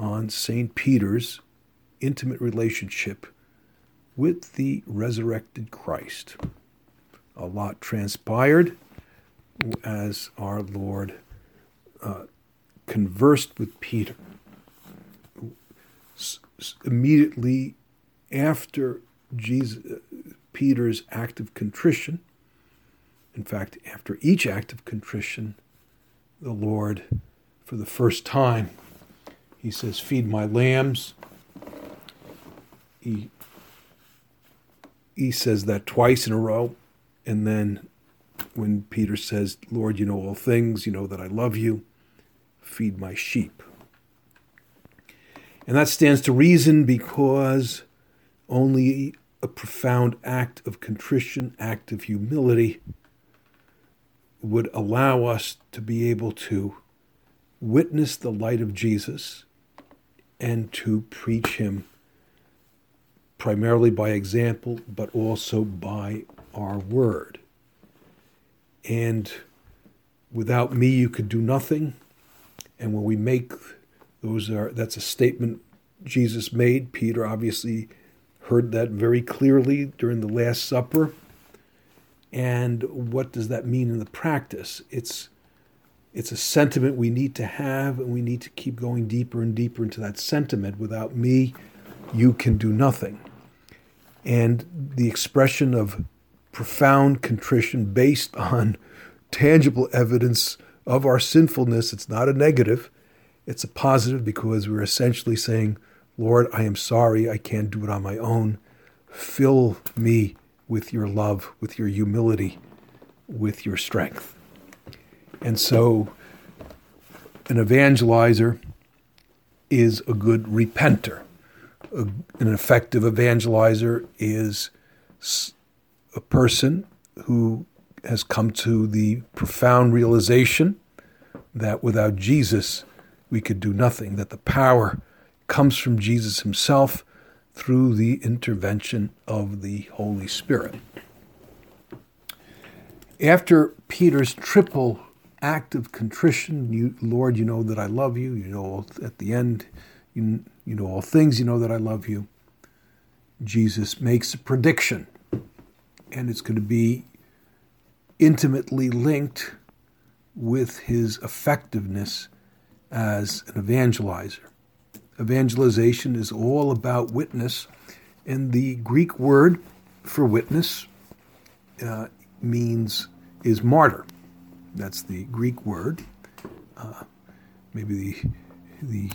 on St. Peter's intimate relationship with the resurrected Christ. A lot transpired as our Lord uh, conversed with Peter. S- immediately after Jesus, uh, Peter's act of contrition, in fact, after each act of contrition, the Lord, for the first time, he says, Feed my lambs. He, he says that twice in a row. And then when Peter says, Lord, you know all things, you know that I love you, feed my sheep. And that stands to reason because only a profound act of contrition, act of humility, would allow us to be able to witness the light of Jesus and to preach him primarily by example, but also by our word. And without me, you could do nothing. And when we make those are that's a statement Jesus made. Peter obviously heard that very clearly during the Last Supper. And what does that mean in the practice? It's it's a sentiment we need to have, and we need to keep going deeper and deeper into that sentiment. Without me, you can do nothing. And the expression of profound contrition based on tangible evidence of our sinfulness, it's not a negative, it's a positive because we're essentially saying, Lord, I am sorry, I can't do it on my own. Fill me with your love, with your humility, with your strength. And so, an evangelizer is a good repenter. A, an effective evangelizer is a person who has come to the profound realization that without Jesus we could do nothing, that the power comes from Jesus himself through the intervention of the Holy Spirit. After Peter's triple act of contrition. You, Lord, you know that I love you. You know at the end, you, you know all things. You know that I love you. Jesus makes a prediction, and it's going to be intimately linked with his effectiveness as an evangelizer. Evangelization is all about witness, and the Greek word for witness uh, means is martyr. That's the Greek word. Uh, maybe the the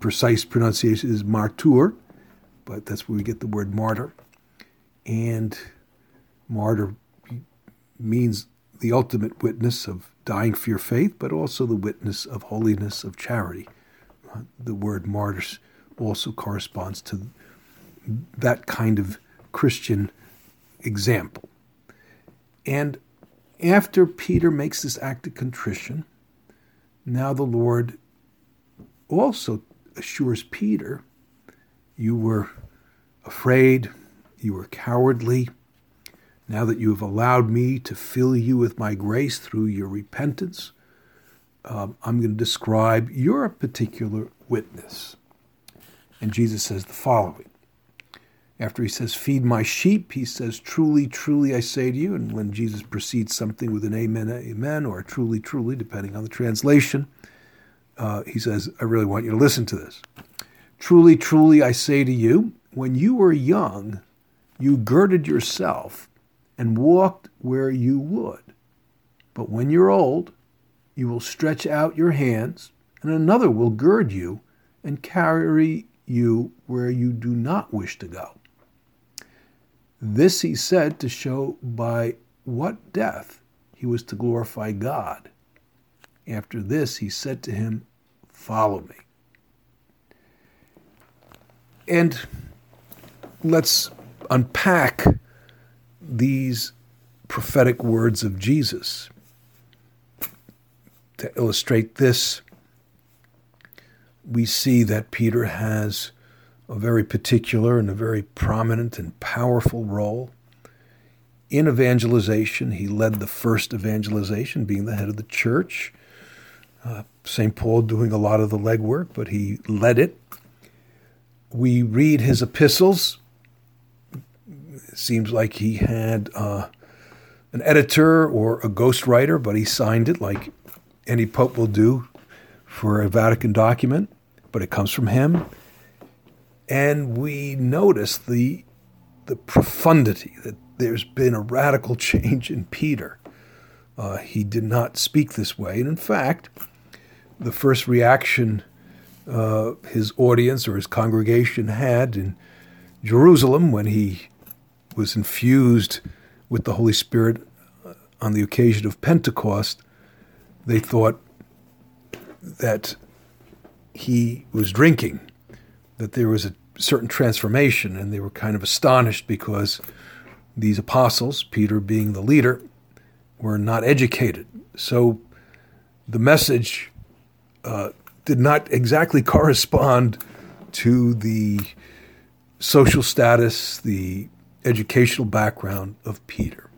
precise pronunciation is martyr, but that's where we get the word martyr. And martyr means the ultimate witness of dying for your faith, but also the witness of holiness, of charity. Uh, the word martyrs also corresponds to that kind of Christian example. And after Peter makes this act of contrition, now the Lord also assures Peter, You were afraid, you were cowardly. Now that you have allowed me to fill you with my grace through your repentance, um, I'm going to describe your particular witness. And Jesus says the following after he says, Feed my sheep, he says, Truly, truly, I say to you. And when Jesus precedes something with an amen, amen, or truly, truly, depending on the translation, uh, he says, I really want you to listen to this. Truly, truly, I say to you, when you were young, you girded yourself and walked where you would. But when you're old, you will stretch out your hands, and another will gird you and carry you where you do not wish to go. This he said to show by what death he was to glorify God. After this he said to him, Follow me. And let's unpack these prophetic words of Jesus. To illustrate this, we see that Peter has a very particular and a very prominent and powerful role in evangelization. He led the first evangelization, being the head of the church. Uh, St. Paul doing a lot of the legwork, but he led it. We read his epistles. It seems like he had uh, an editor or a ghostwriter, but he signed it like any pope will do for a Vatican document, but it comes from him. And we notice the, the profundity that there's been a radical change in Peter. Uh, he did not speak this way. And in fact, the first reaction uh, his audience or his congregation had in Jerusalem when he was infused with the Holy Spirit uh, on the occasion of Pentecost, they thought that he was drinking, that there was a certain transformation, and they were kind of astonished because these apostles, Peter being the leader, were not educated. So the message uh, did not exactly correspond to the social status, the educational background of Peter.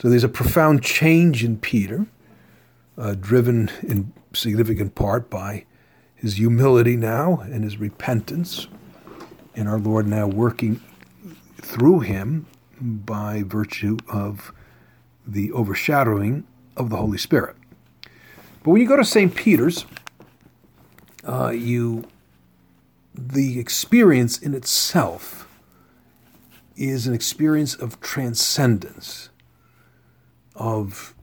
So there's a profound change in Peter, uh, driven in significant part by his humility now and his repentance, and our Lord now working through him by virtue of the overshadowing of the Holy Spirit. But when you go to St. Peter's, uh, you the experience in itself is an experience of transcendence, of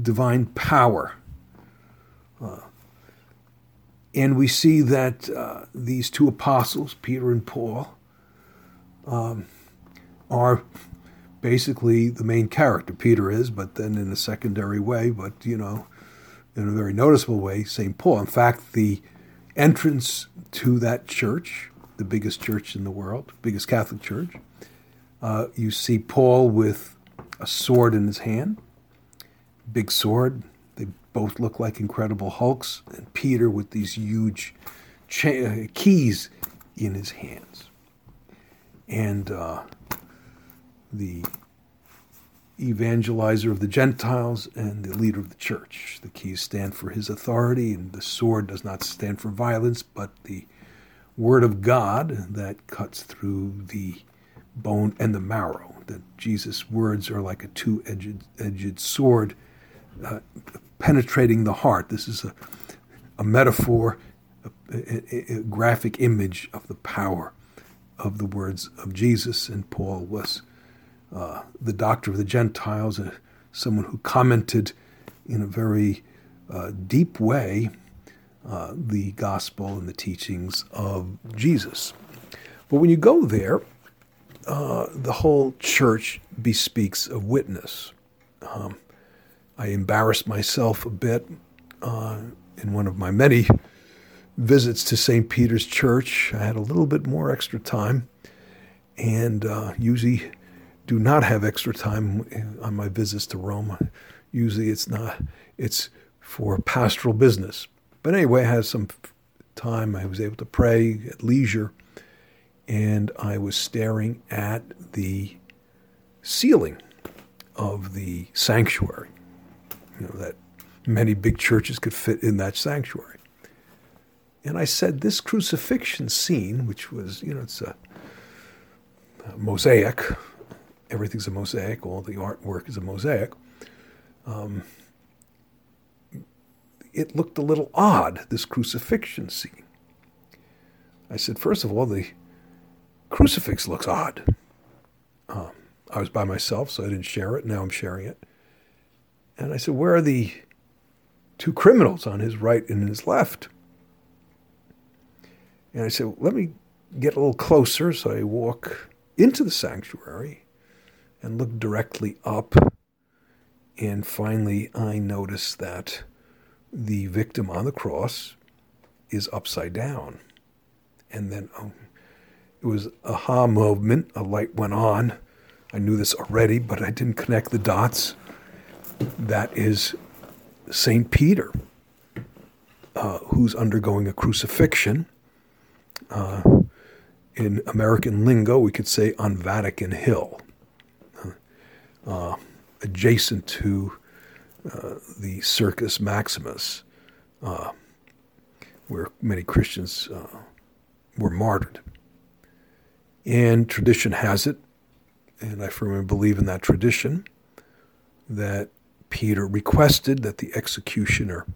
divine power. Uh, and we see that uh, these two apostles, Peter and Paul, um, are basically the main character. Peter is, but then in a secondary way, but you know, in a very noticeable way, St. Paul. In fact, the entrance to that church, the biggest church in the world, biggest Catholic church, uh, you see Paul with a sword in his hand, big sword. Both look like incredible hulks, and Peter with these huge cha- keys in his hands. And uh, the evangelizer of the Gentiles and the leader of the church. The keys stand for his authority, and the sword does not stand for violence, but the word of God that cuts through the bone and the marrow. That Jesus' words are like a two edged sword uh, penetrating the heart. This is a, a metaphor, a, a, a graphic image of the power of the words of Jesus, and Paul was uh, the doctor of the Gentiles, uh, someone who commented in a very uh, deep way uh, the gospel and the teachings of Jesus. But when you go there, uh, the whole church bespeaks of witness. Um, I embarrassed myself a bit uh, in one of my many visits to St. Peter's Church. I had a little bit more extra time, and uh, usually do not have extra time on my visits to Rome. Usually it's not, it's for pastoral business. But anyway, I had some time. I was able to pray at leisure, and I was staring at the ceiling of the sanctuary. You know, that many big churches could fit in that sanctuary. And I said, this crucifixion scene, which was, you know, it's a, a mosaic everything's a mosaic, all the artwork is a mosaic. Um, it looked a little odd, this crucifixion scene. I said, first of all, the crucifix looks odd. Um, I was by myself, so I didn't share it. Now I'm sharing it. And I said, where are the two criminals on his right and his left? And I said, let me get a little closer. So I walk into the sanctuary and look directly up. And finally, I notice that the victim on the cross is upside down. And then, oh, it was aha moment. A light went on. I knew this already, but I didn't connect the dots. That is St. Peter, uh, who's undergoing a crucifixion. Uh, in American lingo, we could say on Vatican Hill, uh, adjacent to uh, the Circus Maximus, uh, where many Christians uh, were martyred. And tradition has it, and I firmly believe in that tradition, that Peter requested that the executioner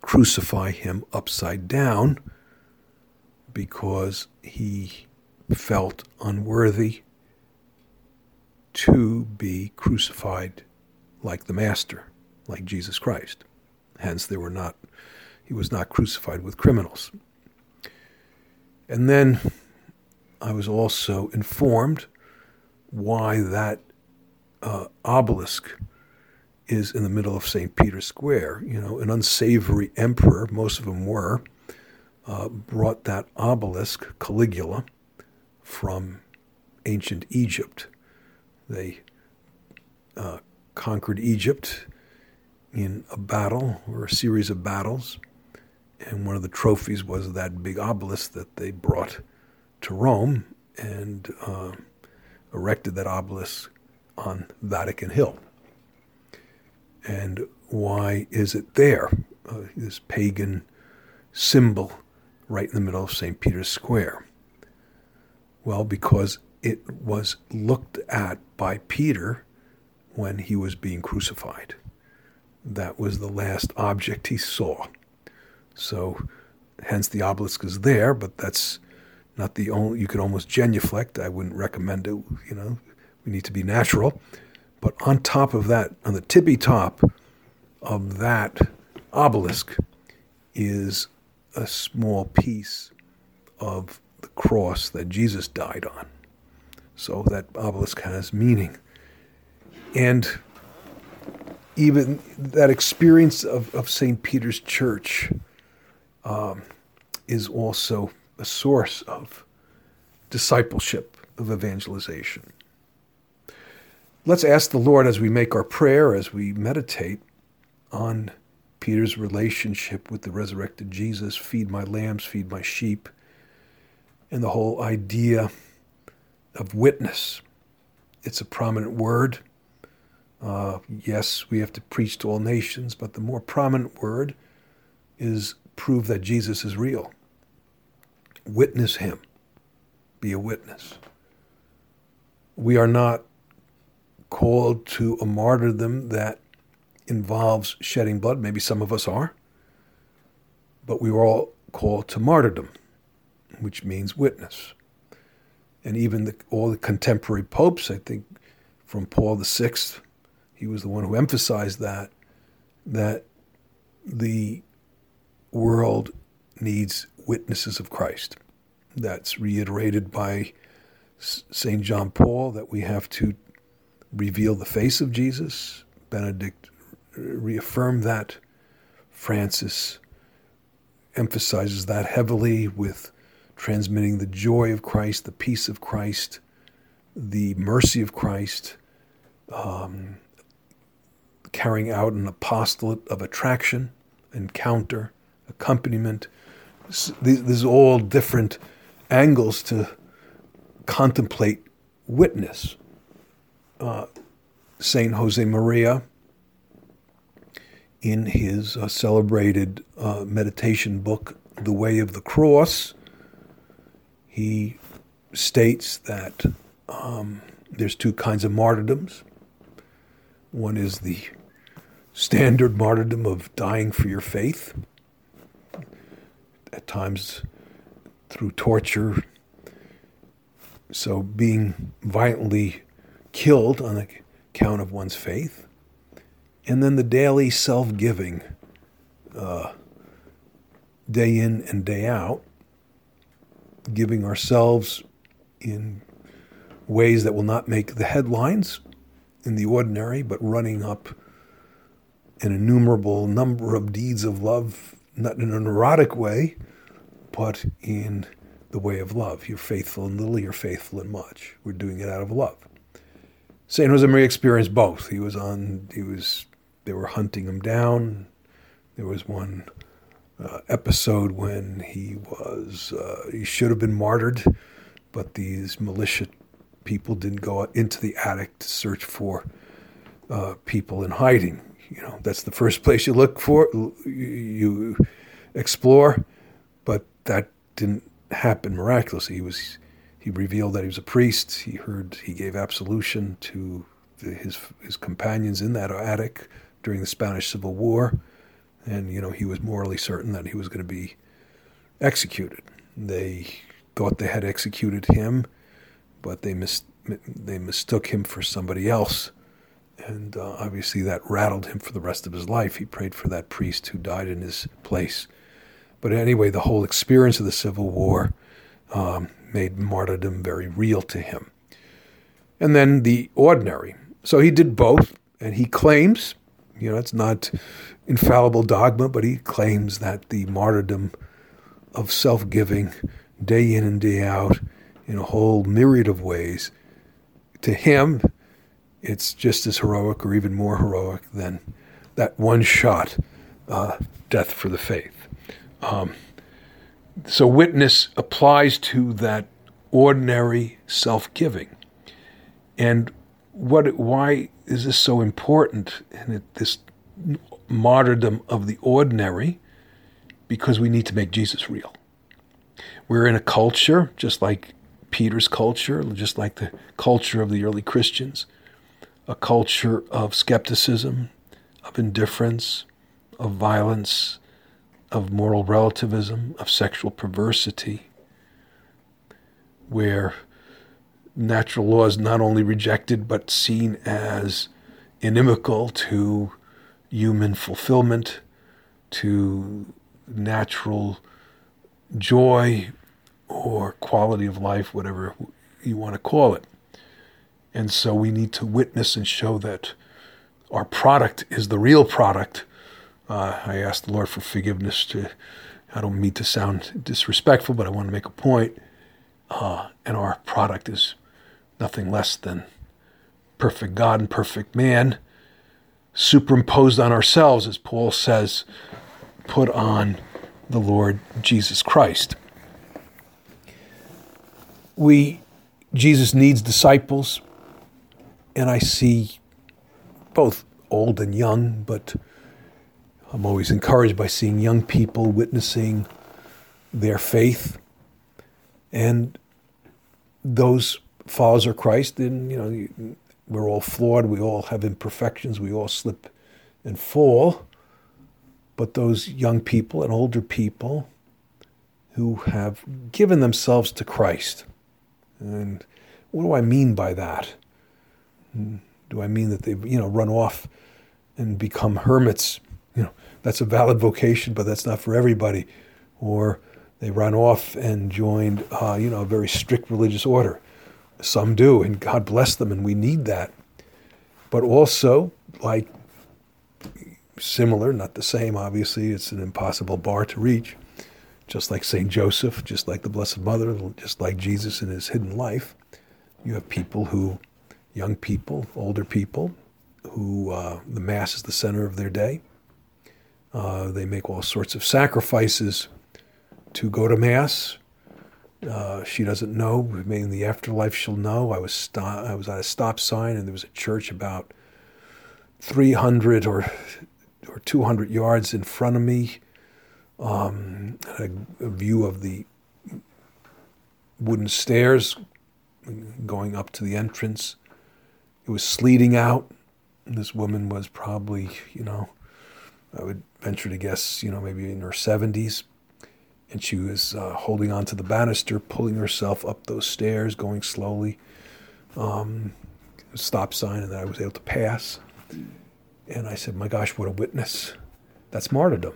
crucify him upside down because he felt unworthy to be crucified like the Master, like Jesus Christ. Hence, they were not, he was not crucified with criminals. And then I was also informed why that uh, obelisk is in the middle of St. Peter's Square. You know, an unsavory emperor, most of them were, uh, brought that obelisk, Caligula, from ancient Egypt. They uh, conquered Egypt in a battle or a series of battles, and one of the trophies was that big obelisk that they brought to Rome and uh, erected that obelisk on Vatican Hill. And why is it there? Uh, this pagan symbol right in the middle of St. Peter's Square. Well, because it was looked at by Peter when he was being crucified. That was the last object he saw. So, hence the obelisk is there, but that's not the only, you could almost genuflect. I wouldn't recommend it, you know, we need to be natural. But on top of that, on the tippy top of that obelisk, is a small piece of the cross that Jesus died on. So that obelisk has meaning. And even that experience of, of St. Peter's Church um, is also a source of discipleship, of evangelization. Let's ask the Lord as we make our prayer, as we meditate on Peter's relationship with the resurrected Jesus feed my lambs, feed my sheep, and the whole idea of witness. It's a prominent word. Uh, yes, we have to preach to all nations, but the more prominent word is prove that Jesus is real. Witness him. Be a witness. We are not called to a martyrdom that involves shedding blood. Maybe some of us are. But we were all called to martyrdom, which means witness. And even the, all the contemporary popes, I think from Paul VI, he was the one who emphasized that, that the world needs witnesses of Christ. That's reiterated by St. John Paul that we have to reveal the face of Jesus. Benedict reaffirmed that. Francis emphasizes that heavily with transmitting the joy of Christ, the peace of Christ, the mercy of Christ, um, carrying out an apostolate of attraction, encounter, accompaniment. These are all different angles to contemplate witness. Uh, Saint Josemaria in his uh, celebrated uh, meditation book, The Way of the Cross, he states that um, there's two kinds of martyrdoms. One is the standard martyrdom of dying for your faith, at times through torture. So being violently killed on account of one's faith and then the daily self giving, uh, day in and day out, giving ourselves in ways that will not make the headlines in the ordinary, but running up an innumerable number of deeds of love, not in a neurotic way, but in the way of love. You're faithful in little, you're faithful in much. We're doing it out of love. Saint Josemaria experienced both. He was on. He was. They were hunting him down. There was one uh, episode when he was. Uh, he should have been martyred, but these militia people didn't go into the attic to search for uh, people in hiding. You know, that's the first place you look for. You explore, but that didn't happen miraculously. He was he revealed that he was a priest. He heard he gave absolution to the, his his companions in that attic during the Spanish Civil War, and you know he was morally certain that he was going to be executed. They thought they had executed him, but they mis- they mistook him for somebody else, and uh, obviously that rattled him for the rest of his life. He prayed for that priest who died in his place. But anyway, the whole experience of the Civil War um, made martyrdom very real to him. And then the ordinary. So he did both, and he claims, you know, it's not infallible dogma, but he claims that the martyrdom of self giving day in and day out in a whole myriad of ways, to him, it's just as heroic or even more heroic than that one shot uh, death for the faith. Um, so witness applies to that ordinary self-giving. And what why is this so important in this martyrdom of the ordinary? Because we need to make Jesus real. We're in a culture, just like Peter's culture, just like the culture of the early Christians, a culture of skepticism, of indifference, of violence, of moral relativism, of sexual perversity, where natural law is not only rejected but seen as inimical to human fulfillment, to natural joy or quality of life, whatever you want to call it. And so we need to witness and show that our product is the real product uh, I asked the Lord for forgiveness to, I don't mean to sound disrespectful, but I want to make a point. Uh, and our product is nothing less than perfect God and perfect man superimposed on ourselves, as Paul says, put on the Lord Jesus Christ. We, Jesus needs disciples, and I see both old and young, but I'm always encouraged by seeing young people witnessing their faith and those followers of Christ. And, you know, we're all flawed, we all have imperfections, we all slip and fall. But those young people and older people who have given themselves to Christ. And what do I mean by that? Hmm, do I mean that they've, you know, run off and become hermits you know, that's a valid vocation, but that's not for everybody. Or they run off and joined, uh, you know, a very strict religious order. Some do, and God bless them, and we need that. But also, like similar, not the same, obviously, it's an impossible bar to reach. Just like St. Joseph, just like the Blessed Mother, just like Jesus in his hidden life, you have people who, young people, older people, who uh, the Mass is the center of their day uh, they make all sorts of sacrifices to go to Mass. Uh, she doesn't know. Maybe in the afterlife she'll know. I was I was at a stop sign and there was a church about 300 or or 200 yards in front of me. Um, a, a view of the wooden stairs going up to the entrance. It was sleeting out. This woman was probably, you know, I would venture to guess, you know, maybe in her 70s. And she was uh, holding onto the banister, pulling herself up those stairs, going slowly. Um, stop sign, and then I was able to pass. And I said, My gosh, what a witness. That's martyrdom.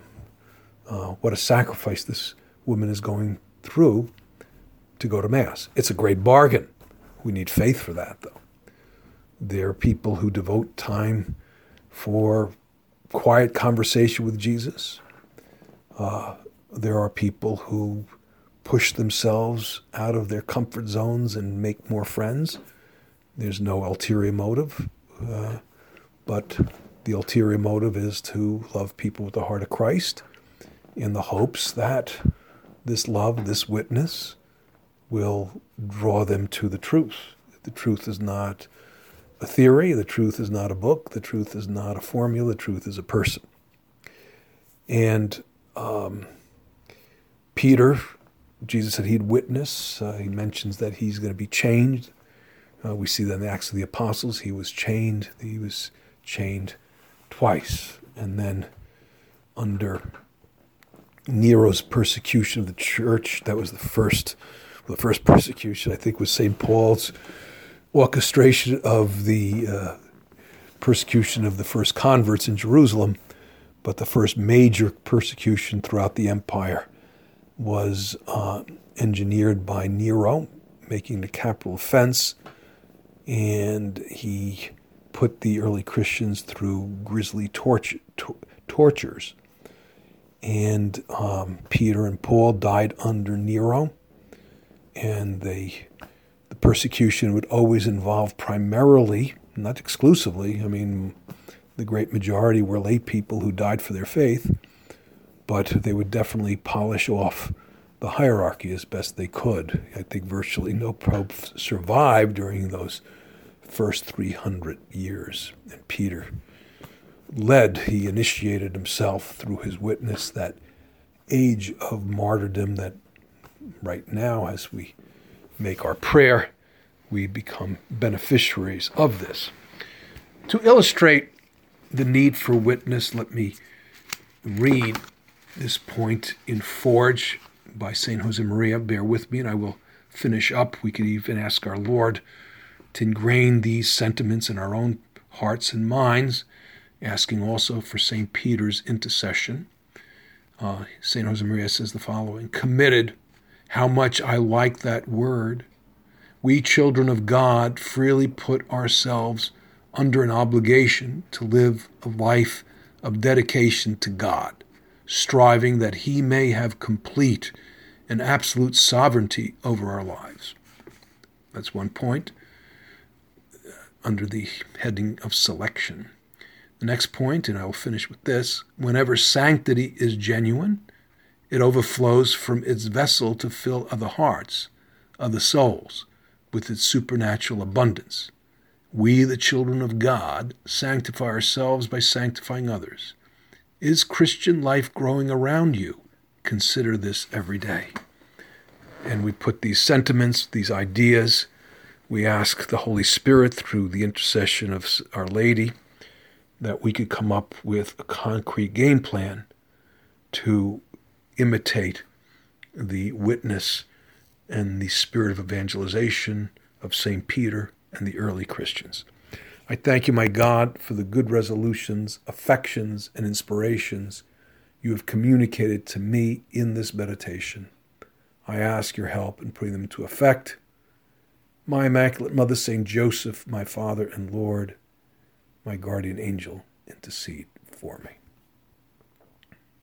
Uh, what a sacrifice this woman is going through to go to Mass. It's a great bargain. We need faith for that, though. There are people who devote time for quiet conversation with Jesus. Uh, there are people who push themselves out of their comfort zones and make more friends. There's no ulterior motive, uh, but the ulterior motive is to love people with the heart of Christ in the hopes that this love, this witness, will draw them to the truth. The truth is not a theory, the truth is not a book, the truth is not a formula, the truth is a person. And um, Peter, Jesus said he'd witness. Uh, he mentions that he's going to be changed. Uh, we see that in the Acts of the Apostles. He was chained. He was chained twice. And then under Nero's persecution of the church, that was the first, the first persecution, I think, was St. Paul's orchestration of the uh, persecution of the first converts in Jerusalem but the first major persecution throughout the empire was uh, engineered by Nero, making the capital offense, and he put the early Christians through grisly to- tortures. And um, Peter and Paul died under Nero, and they, the persecution would always involve primarily, not exclusively, I mean, the great majority were lay people who died for their faith, but they would definitely polish off the hierarchy as best they could. I think virtually no pope survived during those first 300 years. And Peter led, he initiated himself through his witness that age of martyrdom that right now, as we make our prayer, we become beneficiaries of this. To illustrate the need for witness, let me read this point in Forge by St. Josemaria. Bear with me, and I will finish up. We could even ask our Lord to ingrain these sentiments in our own hearts and minds, asking also for St. Peter's intercession. Uh, St. Josemaria says the following Committed, how much I like that word. We children of God freely put ourselves under an obligation to live a life of dedication to God, striving that He may have complete and absolute sovereignty over our lives. That's one point uh, under the heading of selection. The next point, and I will finish with this whenever sanctity is genuine, it overflows from its vessel to fill other hearts, other souls, with its supernatural abundance. We, the children of God, sanctify ourselves by sanctifying others. Is Christian life growing around you? Consider this every day. And we put these sentiments, these ideas, we ask the Holy Spirit through the intercession of Our Lady that we could come up with a concrete game plan to imitate the witness and the spirit of evangelization of St. Peter and the early Christians. I thank you, my God, for the good resolutions, affections, and inspirations you have communicated to me in this meditation. I ask your help in putting them into effect. My Immaculate Mother, Saint Joseph, my Father and Lord, my guardian angel, intercede for me.